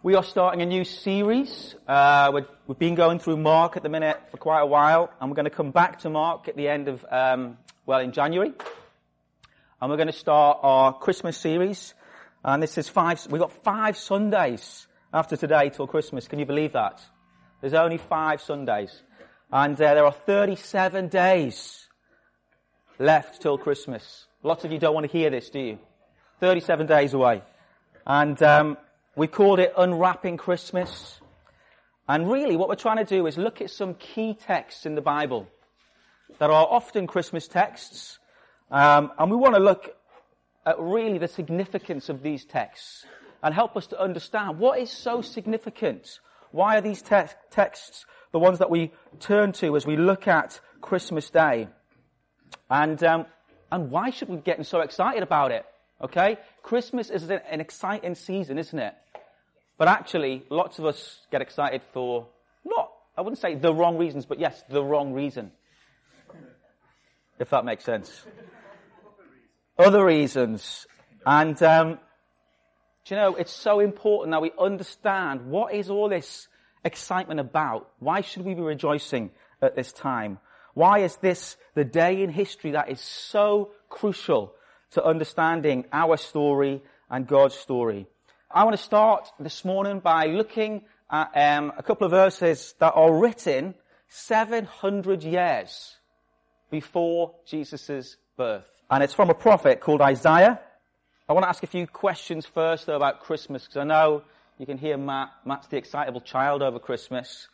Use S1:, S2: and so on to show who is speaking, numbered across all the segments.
S1: We are starting a new series. Uh, we have been going through Mark at the minute for quite a while, and we're going to come back to Mark at the end of, um, well, in January. And we're going to start our Christmas series. And this is five, we've got five Sundays after today till Christmas. Can you believe that? There's only five Sundays. And uh, there are 37 days left till Christmas. Lots of you don't want to hear this, do you? 37 days away. And um, we called it Unwrapping Christmas. And really what we're trying to do is look at some key texts in the Bible that are often Christmas texts. Um, and we want to look at really the significance of these texts and help us to understand what is so significant. Why are these te- texts the ones that we turn to as we look at Christmas Day? And, um, and why should we be getting so excited about it? Okay? Christmas is an, exciting season, isn't it? But actually, lots of us get excited for not, I wouldn't say the wrong reasons, but yes, the wrong reason. If that makes sense. Other reasons. And, um, do you know, it's so important that we understand what is all this excitement about? Why should we be rejoicing at this time? Why is this the day in history that is so crucial to understanding our story and God's story? I want to start this morning by looking at um, a couple of verses that are written 700 years before Jesus' birth. And it's from a prophet called Isaiah. I want to ask a few questions first though about Christmas because I know you can hear Matt. Matt's the excitable child over Christmas.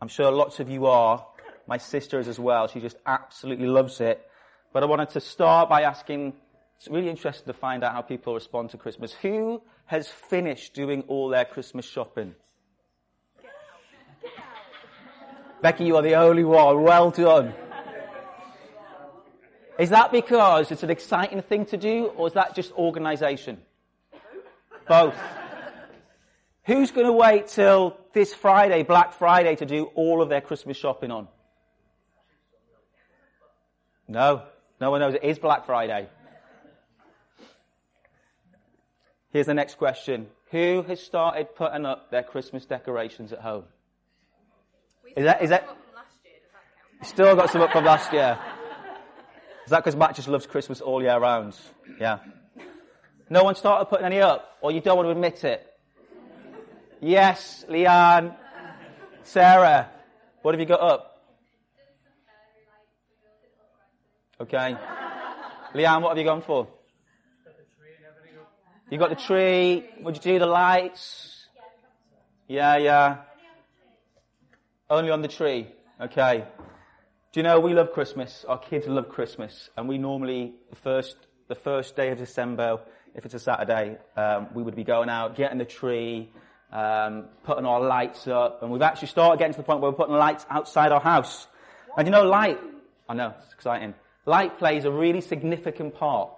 S1: I'm sure lots of you are. My sister is as well. She just absolutely loves it. But I wanted to start by asking it's really interesting to find out how people respond to Christmas. Who has finished doing all their Christmas shopping? Becky, you are the only one. Well done. Is that because it's an exciting thing to do, or is that just organisation? Both. Who's going to wait till this Friday, Black Friday, to do all of their Christmas shopping on? No. No one knows it is Black Friday. Here's the next question. Who has started putting up their Christmas decorations at home? Is that, is that, still got some up from last year. Is that because Matt just loves Christmas all year round? Yeah. No one started putting any up, or you don't want to admit it? Yes, Leanne, Sarah, what have you got up? Okay. Leanne, what have you gone for? You got the tree. Would you do the lights? Yeah, yeah. Only on the tree. Okay. Do you know we love Christmas? Our kids love Christmas, and we normally the first the first day of December, if it's a Saturday, um, we would be going out, getting the tree, um, putting our lights up, and we've actually started getting to the point where we're putting lights outside our house. And you know, light. I know it's exciting. Light plays a really significant part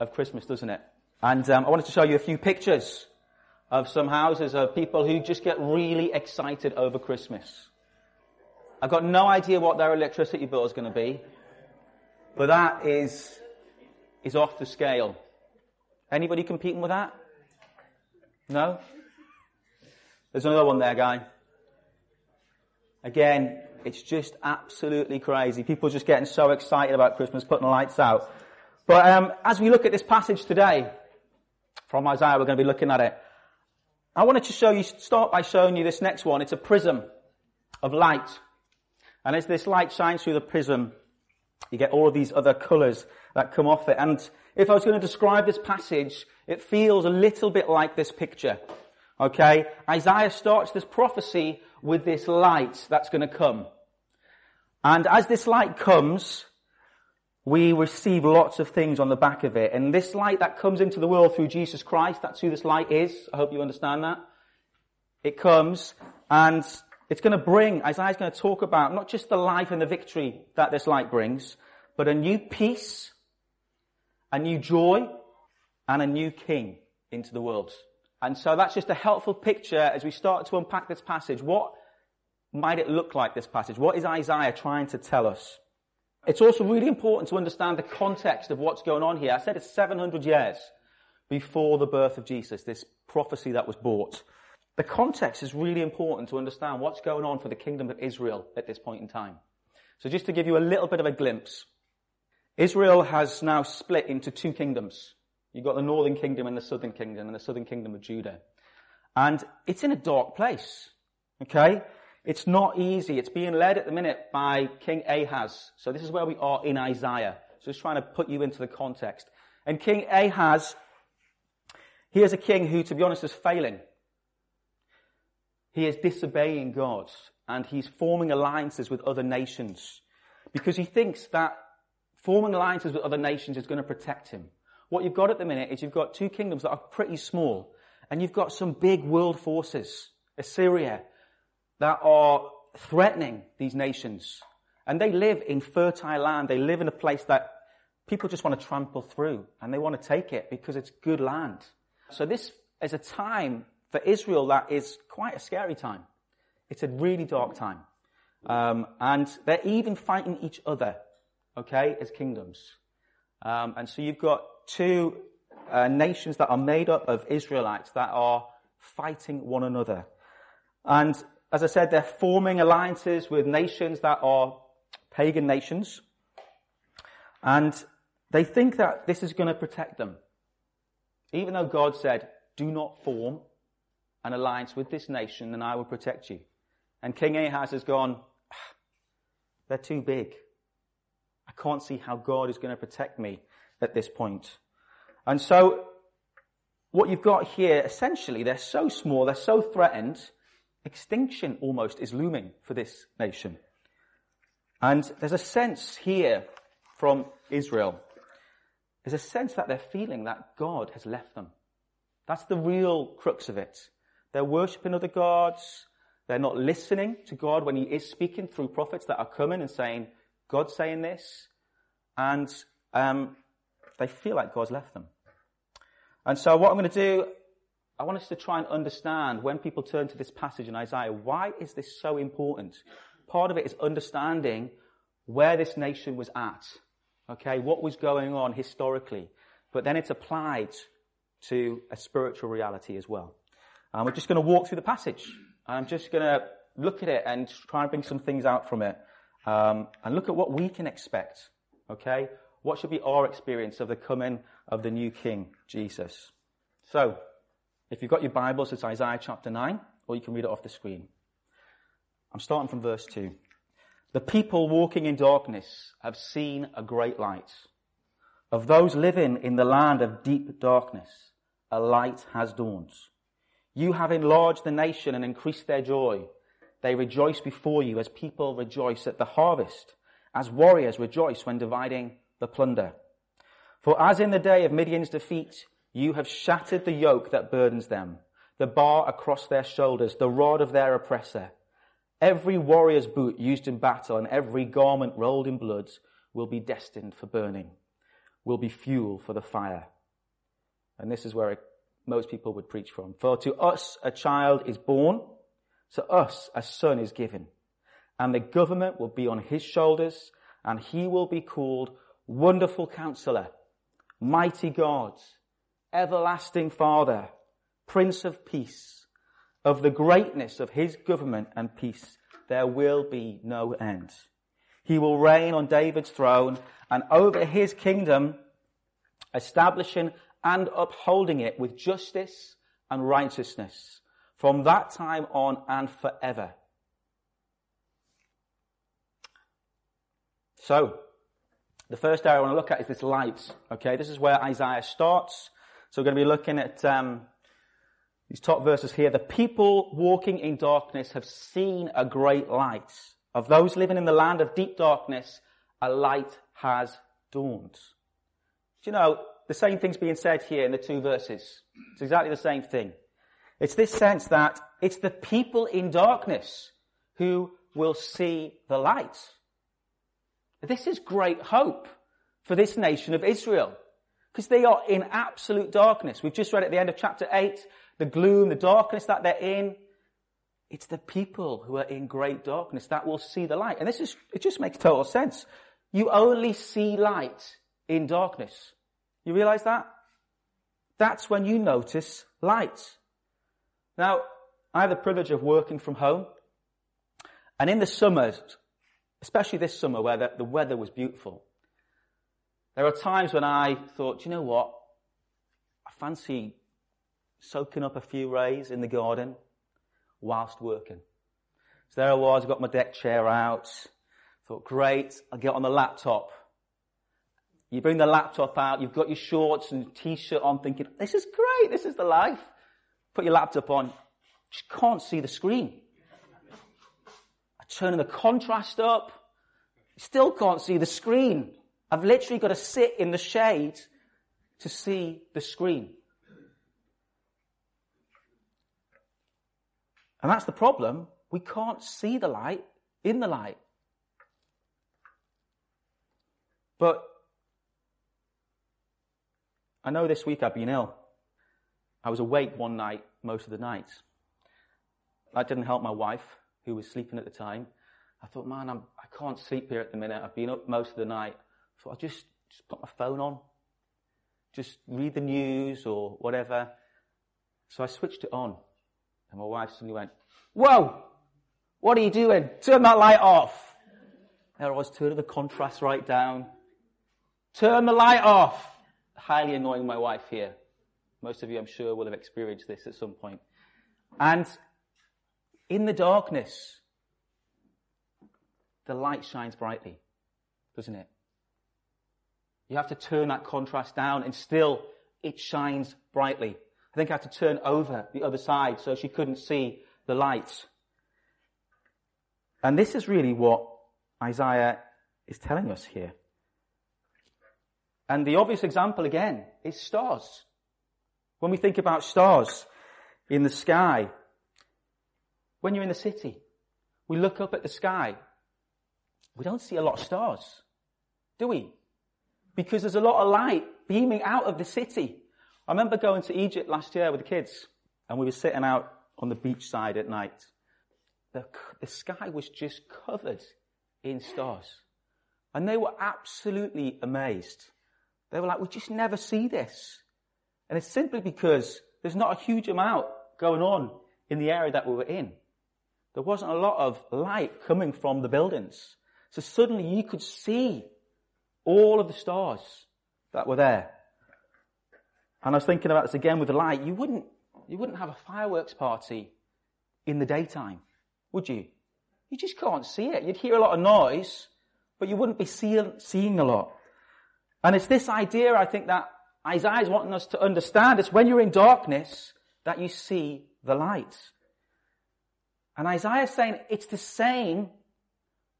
S1: of Christmas, doesn't it? And um, I wanted to show you a few pictures of some houses of people who just get really excited over Christmas. I've got no idea what their electricity bill is going to be, but that is, is off the scale. Anybody competing with that? No? There's another one there, guy. Again, it's just absolutely crazy. People just getting so excited about Christmas, putting the lights out. But um, as we look at this passage today, from Isaiah. We're going to be looking at it. I wanted to show you, start by showing you this next one. It's a prism of light. And as this light shines through the prism, you get all of these other colours that come off it. And if I was going to describe this passage, it feels a little bit like this picture. Okay? Isaiah starts this prophecy with this light that's going to come. And as this light comes, we receive lots of things on the back of it. And this light that comes into the world through Jesus Christ, that's who this light is. I hope you understand that. It comes and it's going to bring, Isaiah's going to talk about not just the life and the victory that this light brings, but a new peace, a new joy, and a new king into the world. And so that's just a helpful picture as we start to unpack this passage. What might it look like, this passage? What is Isaiah trying to tell us? It's also really important to understand the context of what's going on here. I said it's 700 years before the birth of Jesus, this prophecy that was brought. The context is really important to understand what's going on for the kingdom of Israel at this point in time. So just to give you a little bit of a glimpse, Israel has now split into two kingdoms. You've got the northern kingdom and the southern kingdom and the southern kingdom of Judah. And it's in a dark place. Okay? It's not easy. It's being led at the minute by King Ahaz. So this is where we are in Isaiah. So just trying to put you into the context. And King Ahaz, he is a king who, to be honest, is failing. He is disobeying God and he's forming alliances with other nations because he thinks that forming alliances with other nations is going to protect him. What you've got at the minute is you've got two kingdoms that are pretty small and you've got some big world forces, Assyria, that are threatening these nations. And they live in fertile land. They live in a place that people just want to trample through and they want to take it because it's good land. So this is a time for Israel that is quite a scary time. It's a really dark time. Um, and they're even fighting each other, okay, as kingdoms. Um, and so you've got two uh, nations that are made up of Israelites that are fighting one another. And as I said, they're forming alliances with nations that are pagan nations. And they think that this is going to protect them. Even though God said, do not form an alliance with this nation and I will protect you. And King Ahaz has gone, ah, they're too big. I can't see how God is going to protect me at this point. And so what you've got here, essentially, they're so small, they're so threatened, extinction almost is looming for this nation. And there's a sense here from Israel. There's a sense that they're feeling that God has left them. That's the real crux of it. They're worshipping other gods. They're not listening to God when He is speaking through prophets that are coming and saying, God's saying this. And um, they feel like God's left them. And so what I'm going to do, I want us to try and understand when people turn to this passage in Isaiah, why is this so important? Part of it is understanding where this nation was at. Okay, what was going on historically. But then it's applied to a spiritual reality as well. And we're just going to walk through the passage. I'm just going to look at it and try and bring some things out from it. Um, and look at what we can expect. Okay? What should be our experience of the coming of the new King, Jesus? So, if you've got your Bibles, it's Isaiah chapter 9, or you can read it off the screen. I'm starting from verse 2. The people walking in darkness have seen a great light. Of those living in the land of deep darkness, a light has dawned. You have enlarged the nation and increased their joy. They rejoice before you as people rejoice at the harvest, as warriors rejoice when dividing the plunder. For as in the day of Midian's defeat, you have shattered the yoke that burdens them, the bar across their shoulders, the rod of their oppressor. Every warrior's boot used in battle and every garment rolled in blood will be destined for burning, will be fuel for the fire. And this is where it most people would preach from. For to us a child is born, to us a son is given, and the government will be on his shoulders, and he will be called Wonderful Counselor, Mighty God, Everlasting Father, Prince of Peace. Of the greatness of his government and peace, there will be no end. He will reign on David's throne and over his kingdom, establishing and upholding it with justice and righteousness from that time on and forever. So, the first area I want to look at is this light. Okay, this is where Isaiah starts. So we're going to be looking at um, these top verses here. The people walking in darkness have seen a great light. Of those living in the land of deep darkness, a light has dawned. Do you know, the same thing's being said here in the two verses. It's exactly the same thing. It's this sense that it's the people in darkness who will see the light. This is great hope for this nation of Israel. Because they are in absolute darkness. We've just read at the end of chapter 8, the gloom, the darkness that they're in. It's the people who are in great darkness that will see the light. And this is, it just makes total sense. You only see light in darkness. You realize that? that's when you notice light. Now, I have the privilege of working from home. And in the summers, especially this summer where the, the weather was beautiful, there are times when I thought, you know what? I fancy soaking up a few rays in the garden whilst working. So there I was, got my deck chair out. Thought, great, I'll get on the laptop. You bring the laptop out, you've got your shorts and t-shirt on thinking, this is great, this is the life. Put your laptop on, just can't see the screen. I turn the contrast up, still can't see the screen. I've literally got to sit in the shade to see the screen. And that's the problem. We can't see the light in the light. But I know this week I've been ill. I was awake one night, most of the nights. That didn't help my wife, who was sleeping at the time. I thought, man, I'm, I can't sleep here at the minute. I've been up most of the night. I'll just, just put my phone on. Just read the news or whatever. So I switched it on. And my wife suddenly went, whoa, what are you doing? Turn that light off. There I was turning the contrast right down. Turn the light off. Highly annoying my wife here. Most of you, I'm sure, will have experienced this at some point. And in the darkness, the light shines brightly, doesn't it? You have to turn that contrast down and still it shines brightly. I think I had to turn over the other side so she couldn't see the light. And this is really what Isaiah is telling us here. And the obvious example again is stars. When we think about stars in the sky, when you're in the city, we look up at the sky. We don't see a lot of stars, do we? Because there's a lot of light beaming out of the city. I remember going to Egypt last year with the kids and we were sitting out on the beach side at night. The, the sky was just covered in stars. And they were absolutely amazed. They were like, we just never see this. And it's simply because there's not a huge amount going on in the area that we were in. There wasn't a lot of light coming from the buildings. So suddenly you could see all of the stars that were there. And I was thinking about this again with the light. You wouldn't, you wouldn't have a fireworks party in the daytime, would you? You just can't see it. You'd hear a lot of noise, but you wouldn't be see, seeing a lot. And it's this idea, I think, that Isaiah is wanting us to understand. It's when you're in darkness that you see the light. And Isaiah is saying it's the same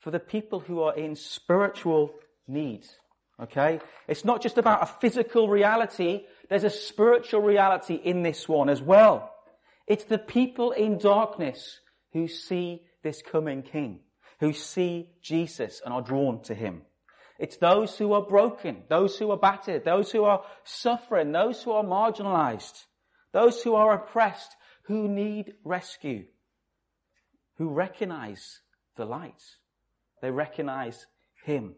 S1: for the people who are in spiritual need. Okay? It's not just about a physical reality. There's a spiritual reality in this one as well. It's the people in darkness who see this coming king, who see Jesus and are drawn to him. It's those who are broken, those who are battered, those who are suffering, those who are marginalized, those who are oppressed, who need rescue, who recognize the light. They recognize Him.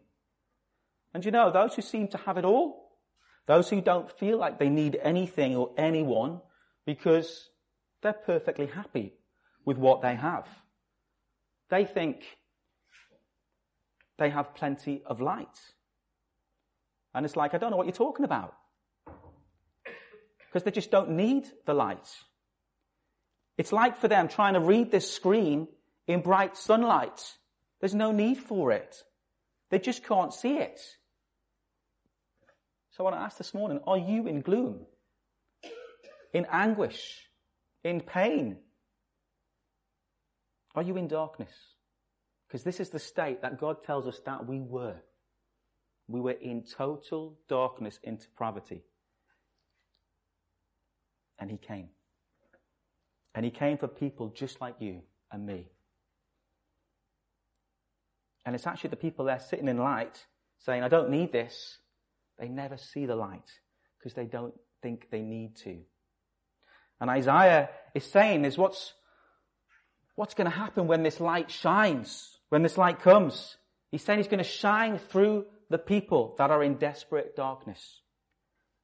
S1: And you know, those who seem to have it all, those who don't feel like they need anything or anyone because they're perfectly happy with what they have. They think they have plenty of light. And it's like, I don't know what you're talking about. Because they just don't need the light. It's like for them trying to read this screen in bright sunlight. There's no need for it. They just can't see it. So I want to ask this morning, are you in gloom? In anguish? In pain? Are you in darkness? Because this is the state that God tells us that we were. We were in total darkness in depravity. And He came. And He came for people just like you and me. And it's actually the people there sitting in light saying, I don't need this. They never see the light because they don't think they need to. And Isaiah is saying is what's, what's going to happen when this light shines? when this light comes. He's saying he's going to shine through the people that are in desperate darkness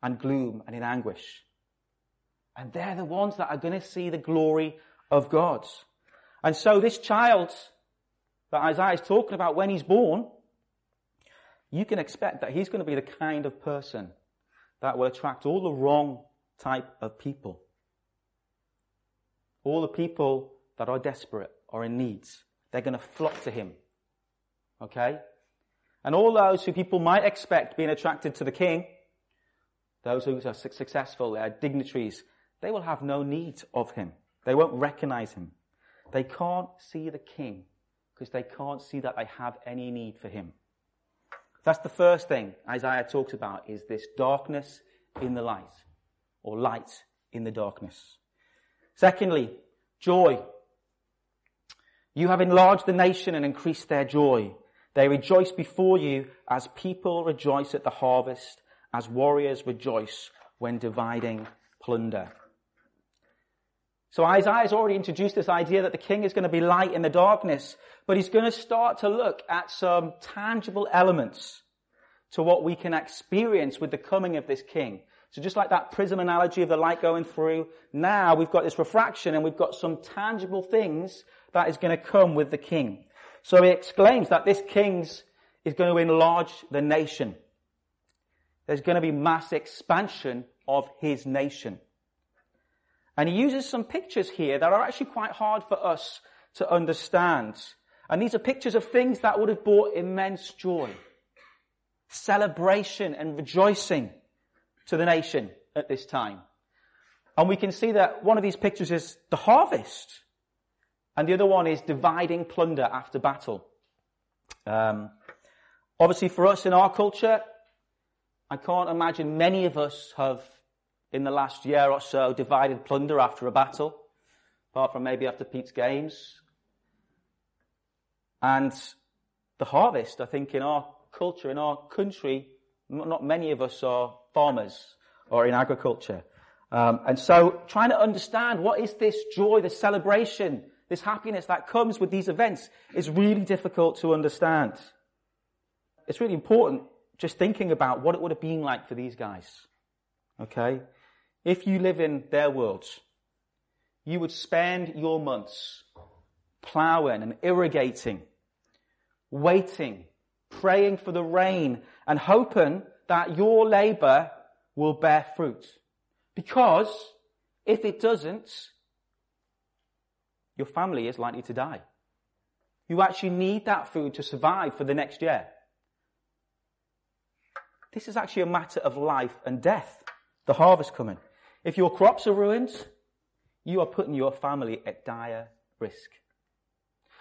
S1: and gloom and in anguish. And they're the ones that are going to see the glory of God. And so this child that Isaiah is talking about when he's born, you can expect that he's going to be the kind of person that will attract all the wrong type of people. All the people that are desperate or in needs, they're going to flock to him. Okay? And all those who people might expect being attracted to the king, those who are successful, they are dignitaries, they will have no need of him. They won't recognize him. They can't see the king because they can't see that they have any need for him. That's the first thing Isaiah talks about is this darkness in the light or light in the darkness. Secondly, joy. You have enlarged the nation and increased their joy. They rejoice before you as people rejoice at the harvest, as warriors rejoice when dividing plunder. So Isaiah has already introduced this idea that the king is going to be light in the darkness, but he's going to start to look at some tangible elements to what we can experience with the coming of this king. So just like that prism analogy of the light going through, now we've got this refraction and we've got some tangible things that is going to come with the king. So he exclaims that this king is going to enlarge the nation. There's going to be mass expansion of his nation. And he uses some pictures here that are actually quite hard for us to understand. And these are pictures of things that would have brought immense joy, celebration and rejoicing to the nation at this time. And we can see that one of these pictures is the harvest. And the other one is dividing plunder after battle. Um, obviously for us in our culture, I can't imagine many of us have in the last year or so divided plunder after a battle, apart from maybe after Pete's games. And the harvest, I think, in our culture, in our country, not many of us are farmers or in agriculture. Um, and so trying to understand what is this joy, this celebration, this happiness that comes with these events is really difficult to understand. It's really important just thinking about what it would have been like for these guys. Okay? If you live in their world, you would spend your months plowing and irrigating, waiting, praying for the rain, and hoping that your labor will bear fruit. Because if it doesn't, your family is likely to die. You actually need that food to survive for the next year. This is actually a matter of life and death. The harvest coming. If your crops are ruined, you are putting your family at dire risk.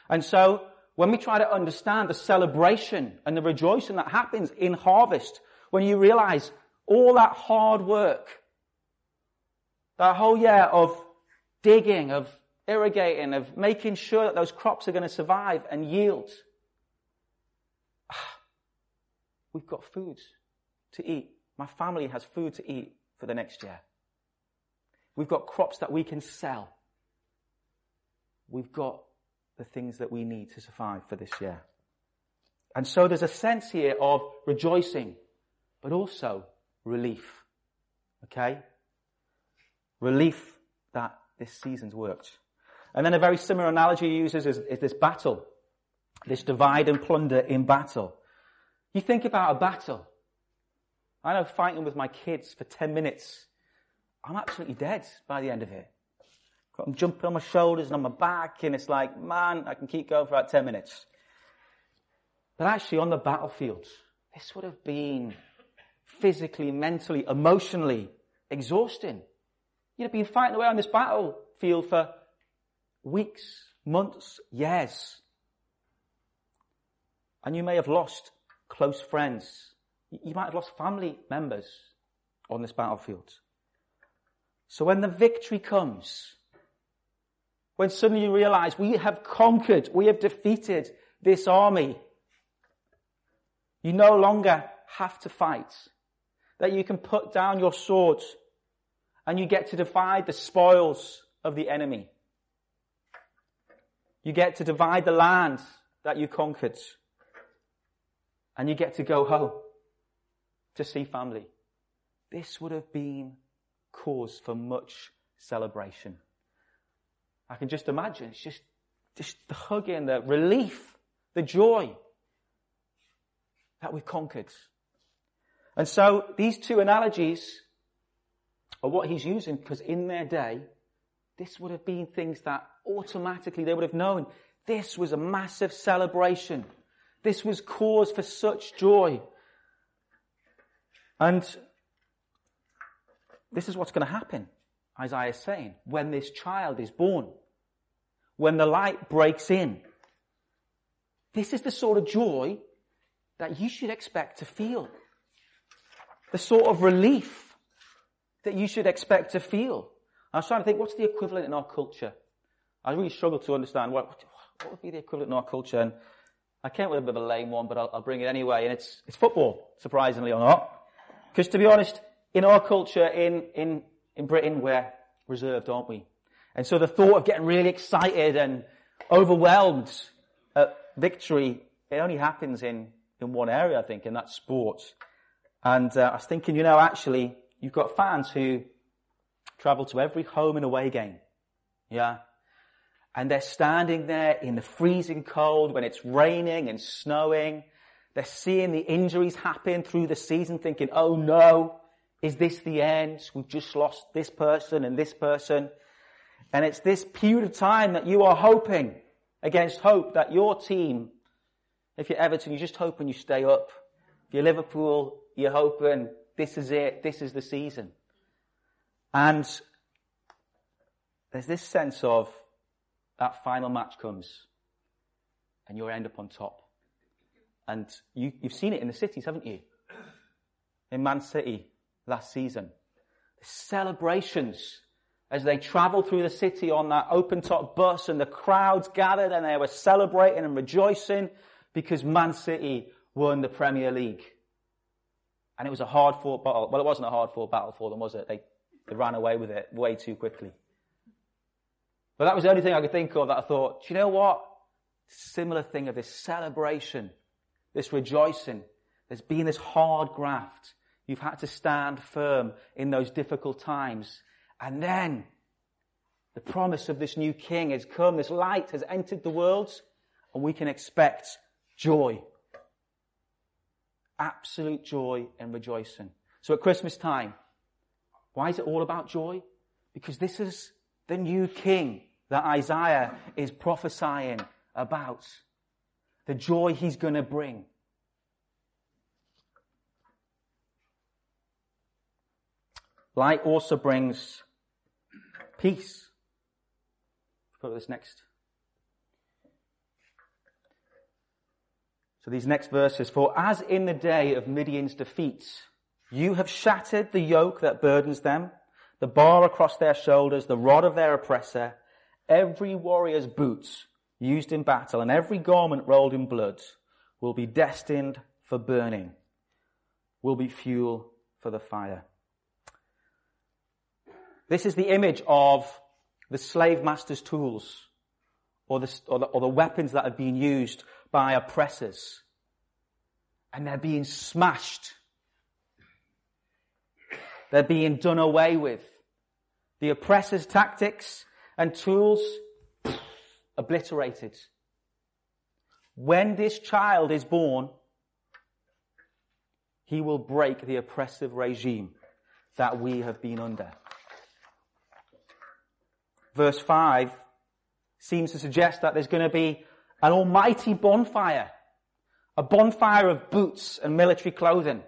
S1: And so, when we try to understand the celebration and the rejoicing that happens in harvest, when you realize all that hard work, that whole year of digging, of irrigating, of making sure that those crops are going to survive and yield, we've got food to eat. My family has food to eat for the next year. We've got crops that we can sell. We've got the things that we need to survive for this year. And so there's a sense here of rejoicing, but also relief. Okay? Relief that this season's worked. And then a very similar analogy he uses is, is this battle. This divide and plunder in battle. You think about a battle. I know fighting with my kids for 10 minutes I'm absolutely dead by the end of it. I'm jumping on my shoulders and on my back, and it's like, man, I can keep going for about 10 minutes. But actually, on the battlefield, this would have been physically, mentally, emotionally exhausting. You'd have been fighting away on this battlefield for weeks, months, years. And you may have lost close friends. You might have lost family members on this battlefield. So when the victory comes, when suddenly you realize we have conquered, we have defeated this army, you no longer have to fight. That you can put down your sword and you get to divide the spoils of the enemy. You get to divide the land that you conquered. And you get to go home to see family. This would have been cause for much celebration. I can just imagine. It's just, just the hugging, the relief, the joy that we've conquered. And so these two analogies are what he's using because in their day, this would have been things that automatically they would have known. This was a massive celebration. This was cause for such joy. And this is what's going to happen, Isaiah is saying, when this child is born, when the light breaks in. This is the sort of joy that you should expect to feel. The sort of relief that you should expect to feel. I was trying to think, what's the equivalent in our culture? I really struggle to understand what, what would be the equivalent in our culture. And I came with a bit of a lame one, but I'll, I'll bring it anyway. And it's, it's football, surprisingly or not. Because to be honest, in our culture in, in, in Britain, we're reserved, aren't we? And so the thought of getting really excited and overwhelmed at victory, it only happens in, in one area, I think, and that's sports. And uh, I was thinking, you know, actually, you've got fans who travel to every home and away game. Yeah. And they're standing there in the freezing cold when it's raining and snowing. They're seeing the injuries happen through the season thinking, oh no, is this the end? We've just lost this person and this person. And it's this period of time that you are hoping against hope that your team, if you're Everton, you're just hoping you stay up. If you're Liverpool, you're hoping this is it, this is the season. And there's this sense of that final match comes and you'll end up on top. And you, you've seen it in the cities, haven't you? In Man City last season. The celebrations as they traveled through the city on that open top bus and the crowds gathered and they were celebrating and rejoicing because Man City won the Premier League. And it was a hard fought battle. Well, it wasn't a hard fought battle for them, was it? They, they ran away with it way too quickly. But that was the only thing I could think of that I thought, do you know what? Similar thing of this celebration, this rejoicing. There's been this hard graft. You've had to stand firm in those difficult times. And then the promise of this new king has come. This light has entered the world and we can expect joy. Absolute joy and rejoicing. So at Christmas time, why is it all about joy? Because this is the new king that Isaiah is prophesying about. The joy he's going to bring. Light also brings peace. To this next. So these next verses, for as in the day of Midian's defeat, you have shattered the yoke that burdens them, the bar across their shoulders, the rod of their oppressor, every warrior's boots used in battle and every garment rolled in blood will be destined for burning, will be fuel for the fire. This is the image of the slave master's tools or the, or the, or the weapons that have been used by oppressors. And they're being smashed. They're being done away with. The oppressor's tactics and tools obliterated. When this child is born, he will break the oppressive regime that we have been under verse 5 seems to suggest that there's going to be an almighty bonfire. A bonfire of boots and military clothing.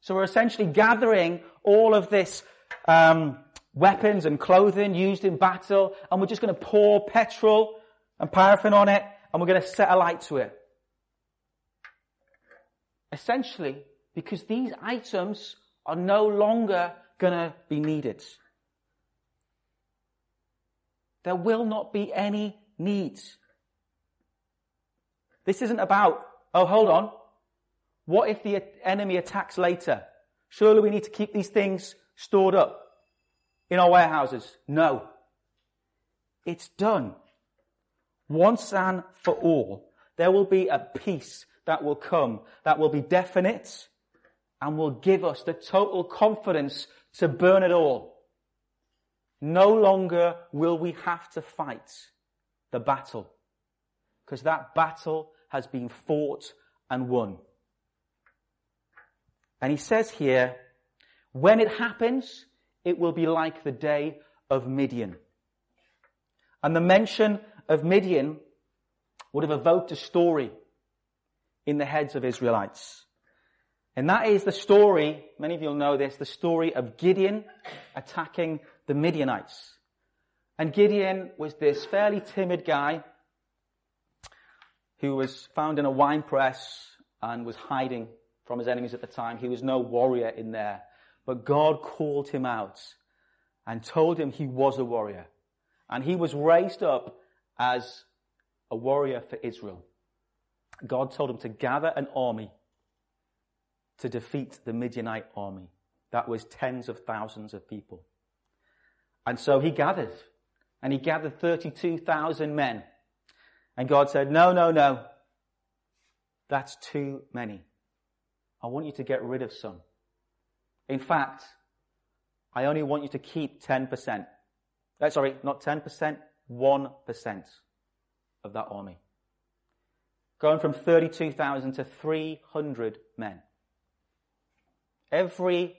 S1: So we're essentially gathering all of this um, weapons and clothing used in battle, and we're just going to pour petrol and paraffin on it, and we're going to set a light to it. Essentially, because these items are no longer going to be needed. There will not be any needs. This isn't about, oh, hold on. What if the enemy attacks later? Surely we need to keep these things stored up in our warehouses. No. It's done. Once and for all. There will be a peace that will come that will be definite and will give us the total confidence to burn it all No longer will we have to fight the battle because that battle has been fought and won. And he says here, when it happens, it will be like the day of Midian. And the mention of Midian would have evoked a story in the heads of Israelites. And that is the story, many of you will know this, the story of Gideon attacking the Midianites. And Gideon was this fairly timid guy who was found in a wine press and was hiding from his enemies at the time. He was no warrior in there. But God called him out and told him he was a warrior. And he was raised up as a warrior for Israel. God told him to gather an army to defeat the Midianite army. That was tens of thousands of people. And so he gathered, and he gathered 32,000 men. And God said, no, no, no. That's too many. I want you to get rid of some. In fact, I only want you to keep 10%. Uh, sorry, not 10%, 1% of that army. Going from 32,000 to 300 men. Every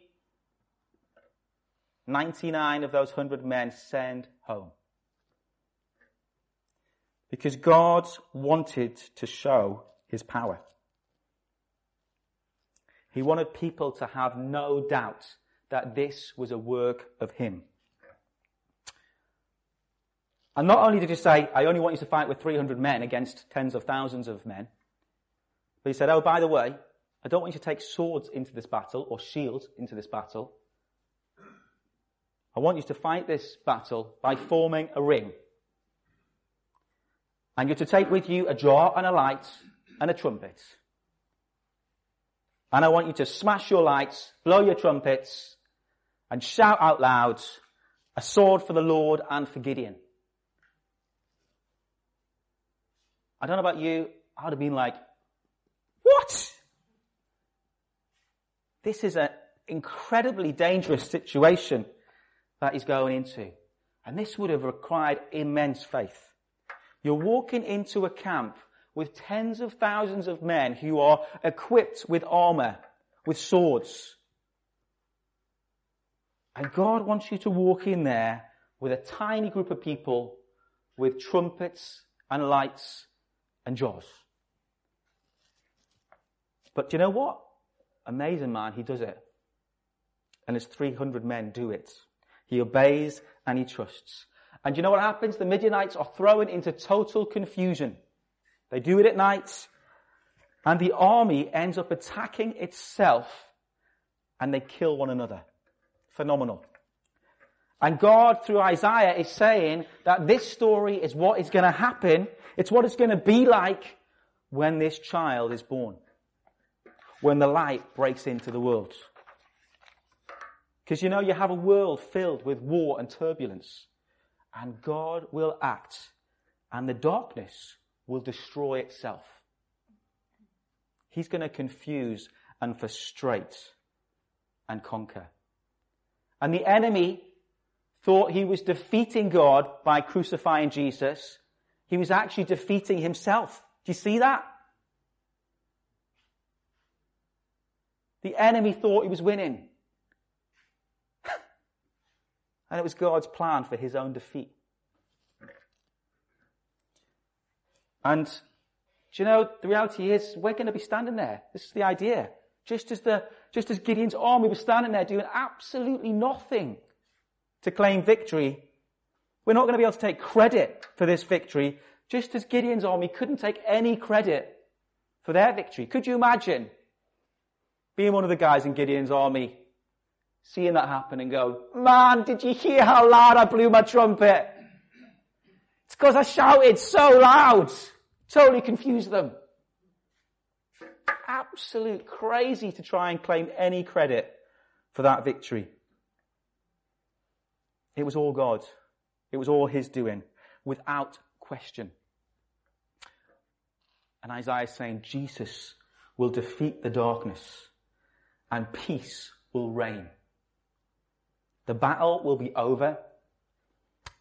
S1: 99 of those 100 men send home. Because God wanted to show his power. He wanted people to have no doubt that this was a work of him. And not only did he say, I only want you to fight with 300 men against tens of thousands of men, but he said, oh, by the way, I don't want you to take swords into this battle or shields into this battle. I want you to fight this battle by forming a ring. And you're to take with you a jar and a light and a trumpet. And I want you to smash your lights, blow your trumpets, and shout out loud, a sword for the Lord and for Gideon. I don't know about you, I would have been like, what? This is an incredibly dangerous situation that he's going into. And this would have required immense faith. You're walking into a camp with tens of thousands of men who are equipped with armor, with swords. And God wants you to walk in there with a tiny group of people with trumpets and lights and jaws. But do you know what? Amazing man, he does it. And his 300 men do it. He obeys and he trusts. And you know what happens? The Midianites are thrown into total confusion. They do it at night, and the army ends up attacking itself, and they kill one another. Phenomenal. And God, through Isaiah, is saying that this story is what is going to happen. It's what it's going to be like when this child is born. When the light breaks into the world. Because you know, you have a world filled with war and turbulence and God will act, and the darkness will destroy itself. He's going to confuse and frustrate and conquer. And the enemy thought he was defeating God by crucifying Jesus. He was actually defeating himself. Do you see that? The enemy thought he was winning. And it was God's plan for his own defeat. And do you know, the reality is we're going to be standing there. This is the idea. Just as the, just as Gideon's army was standing there doing absolutely nothing to claim victory, we're not going to be able to take credit for this victory, just as Gideon's army couldn't take any credit for their victory. Could you imagine being one of the guys in Gideon's army seeing that happen and go, man, did you hear how loud I blew my trumpet? It's because I shouted so loud. Totally confused them. Absolute crazy to try and claim any credit for that victory. It was all God. It was all His doing, without question. And Isaiah is saying, Jesus will defeat the darkness and peace will reign. The battle will be over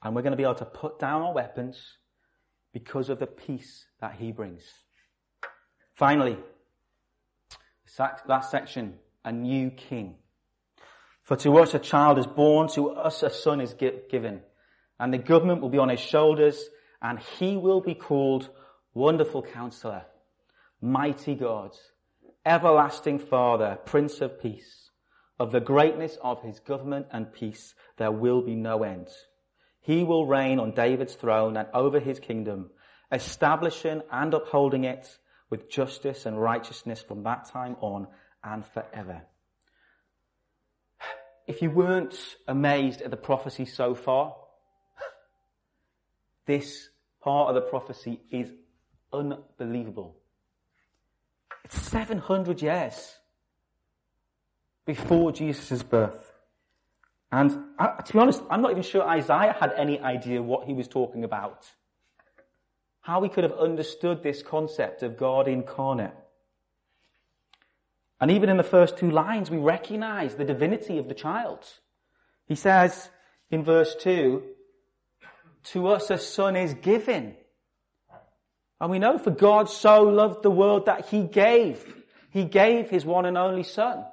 S1: And we're going to be able to put down our weapons because of the peace that he brings. Finally, last section, a new king. For to us a child is born, to us a son is given, and the government will be on his shoulders, and he will be called Wonderful Counselor, Mighty God, Everlasting Father, Prince of Peace. Of the greatness of his government and peace there will be no end. He will reign on David's throne and over his kingdom, establishing and upholding it with justice and righteousness from that time on and forever. If you weren't amazed at the prophecy so far, this part of the prophecy is unbelievable. It's 700 years before Jesus' birth. And to be honest, I'm not even sure Isaiah had any idea what he was talking about. How he could have understood this concept of God incarnate. And even in the first two lines, we recognize the divinity of the child. He says in verse 2, to us a son is given. And we know for God so loved the world that he gave. He gave his one and only son.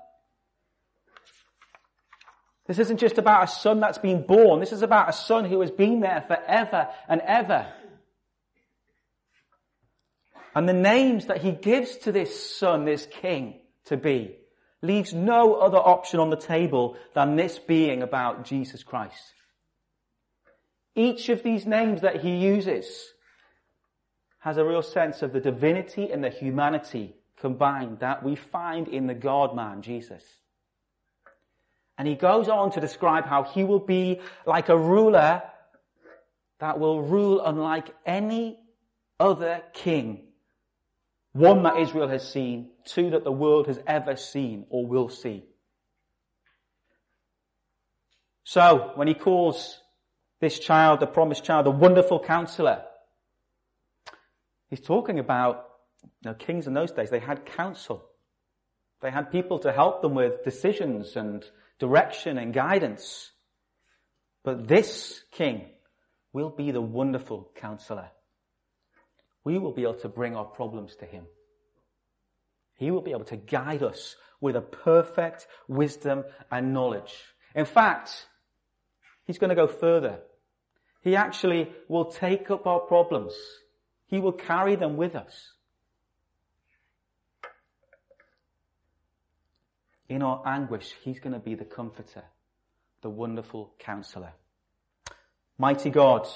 S1: This isn't just about a son that's been born. This is about a son who has been there forever and ever. And the names that he gives to this son, this king, to be, leaves no other option on the table than this being about Jesus Christ. Each of these names that he uses has a real sense of the divinity and the humanity combined that we find in the God man, Jesus. And he goes on to describe how he will be like a ruler that will rule unlike any other king. One that Israel has seen, two that the world has ever seen or will see. So, when he calls this child, the promised child, the wonderful counselor, he's talking about you know, kings in those days, they had counsel. They had people to help them with decisions and direction and guidance. But this king will be the wonderful counselor. We will be able to bring our problems to him. He will be able to guide us with a perfect wisdom and knowledge. In fact, he's going to go further. He actually will take up our problems. He will carry them with us. In our anguish, He's going to be the comforter, the wonderful counselor. Mighty God.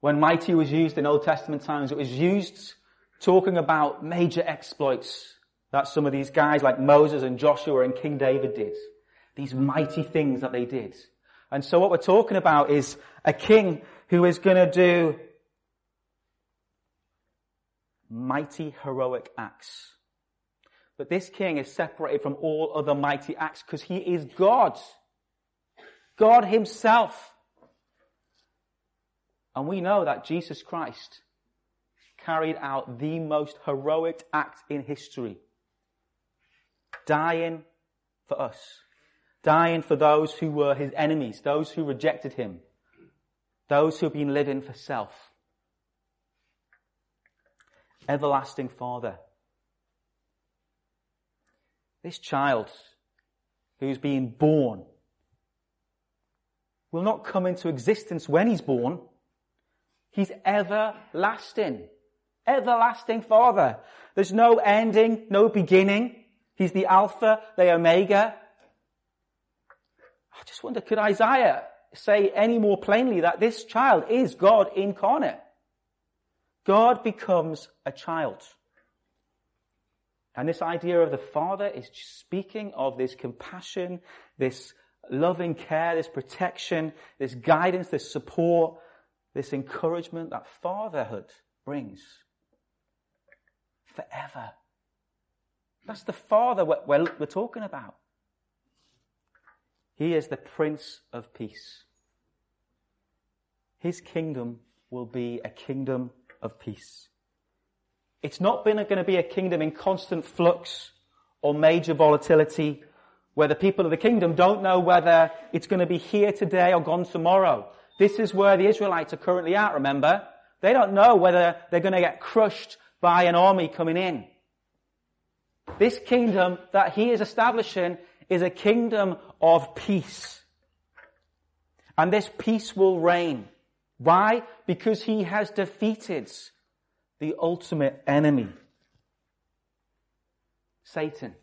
S1: When mighty was used in Old Testament times, it was used talking about major exploits that some of these guys like Moses and Joshua and King David did. These mighty things that they did. And so what we're talking about is a king who is going to do mighty heroic acts. But this king is separated from all other mighty acts because he is God. God himself. And we know that Jesus Christ carried out the most heroic act in history. Dying for us. Dying for those who were his enemies, those who rejected him, those who have been living for self. Everlasting Father this child who's being born will not come into existence when he's born. He's everlasting. Everlasting Father. There's no ending, no beginning. He's the Alpha, the Omega. I just wonder, could Isaiah say any more plainly that this child is God incarnate? God becomes a child. And this idea of the Father is speaking of this compassion, this loving care, this protection, this guidance, this support, this encouragement that fatherhood brings. Forever. That's the Father we're, we're, talking about. He is the Prince of Peace. His kingdom will be a kingdom of peace. It's not going to be a kingdom in constant flux or major volatility where the people of the kingdom don't know whether it's going to be here today or gone tomorrow. This is where the Israelites are currently at, remember? They don't know whether they're going to get crushed by an army coming in. This kingdom that he is establishing is a kingdom of peace. And this peace will reign. Why? Because he has defeated the ultimate enemy. Satan.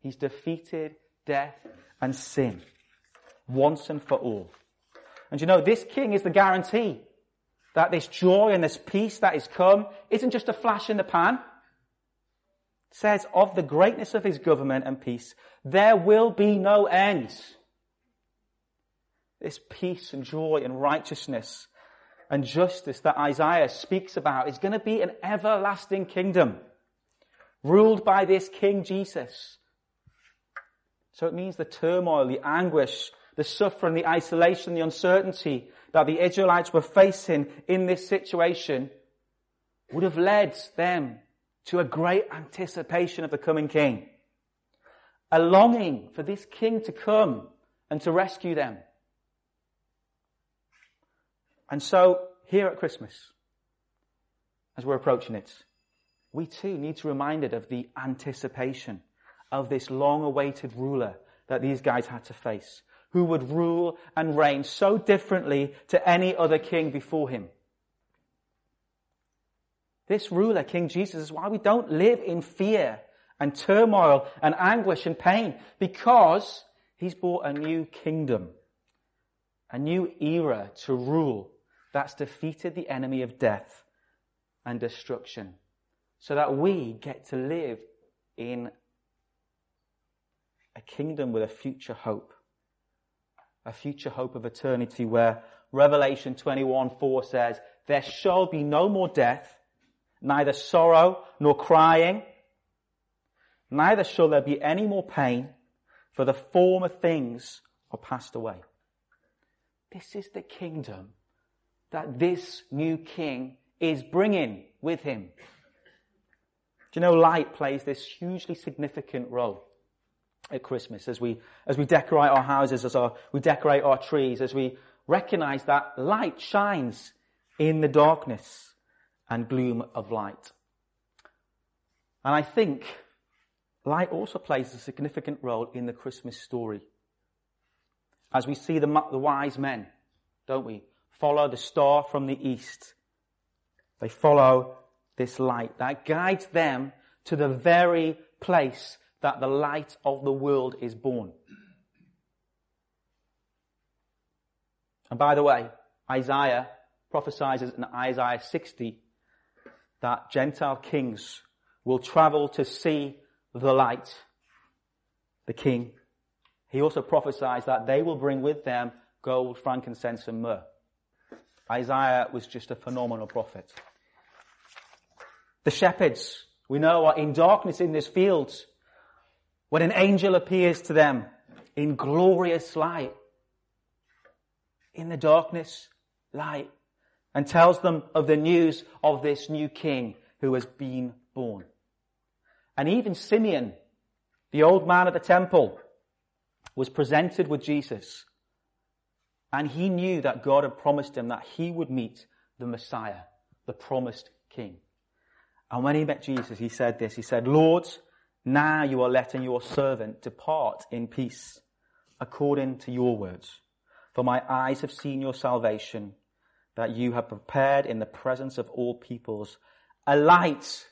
S1: He's defeated death and sin once and for all. And you know, this king is the guarantee that this joy and this peace that is come isn't just a flash in the pan. It says of the greatness of his government and peace, there will be no end. This peace and joy and righteousness and justice that Isaiah speaks about is going to be an everlasting kingdom ruled by this King Jesus. So it means the turmoil, the anguish, the suffering, the isolation, the uncertainty that the Israelites were facing in this situation would have led them to a great anticipation of the coming king. A longing for this king to come and to rescue them. And so, here at Christmas, as we're approaching it, we too need to be reminded of the anticipation of this long awaited ruler that these guys had to face, who would rule and reign so differently to any other king before him. This ruler, King Jesus, is why we don't live in fear and turmoil and anguish and pain, because he's brought a new kingdom, a new era to rule that's defeated the enemy of death and destruction so that we get to live in a kingdom with a future hope. A future hope of eternity where Revelation 21 4 says, There shall be no more death, neither sorrow nor crying, neither shall there be any more pain, for the former things are passed away. This is the kingdom that this new king is bringing with him. Do you know light plays this hugely significant role at Christmas as we, as we decorate our houses, as our, we decorate our trees, as we recognize that light shines in the darkness and gloom of light. And I think light also plays a significant role in the Christmas story. As we see the, the wise men, don't we, follow the star from the east. They follow this light that guides them to the very place that the light of the world is born. And by the way, Isaiah prophesies in Isaiah 60 that Gentile kings will travel to see the light, the king. He also prophesies that they will bring with them gold, frankincense, and myrrh. Isaiah was just a phenomenal prophet. The shepherds, we know, are in darkness in this field when an angel appears to them in glorious light. In the darkness, light, and tells them of the news of this new king who has been born. And even Simeon, the old man at the temple, was presented with Jesus. And he knew that God had promised him that he would meet the Messiah, the promised king. And when he met Jesus, he said this. He said, Lord, now you are letting your servant depart in peace according to your words. For my eyes have seen your salvation that you have prepared in the presence of all peoples a light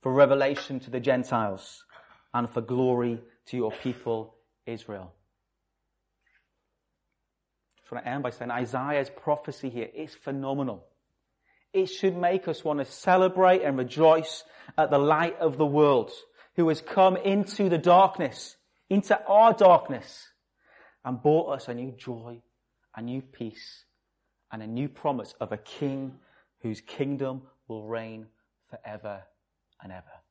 S1: for revelation to the Gentiles and for glory to your people Israel. I end by saying Isaiah's prophecy here is phenomenal it should make us want to celebrate and rejoice at the light of the world who has come into the darkness, into our darkness and brought us a new joy, a new peace and a new promise of a king whose kingdom will reign forever and ever.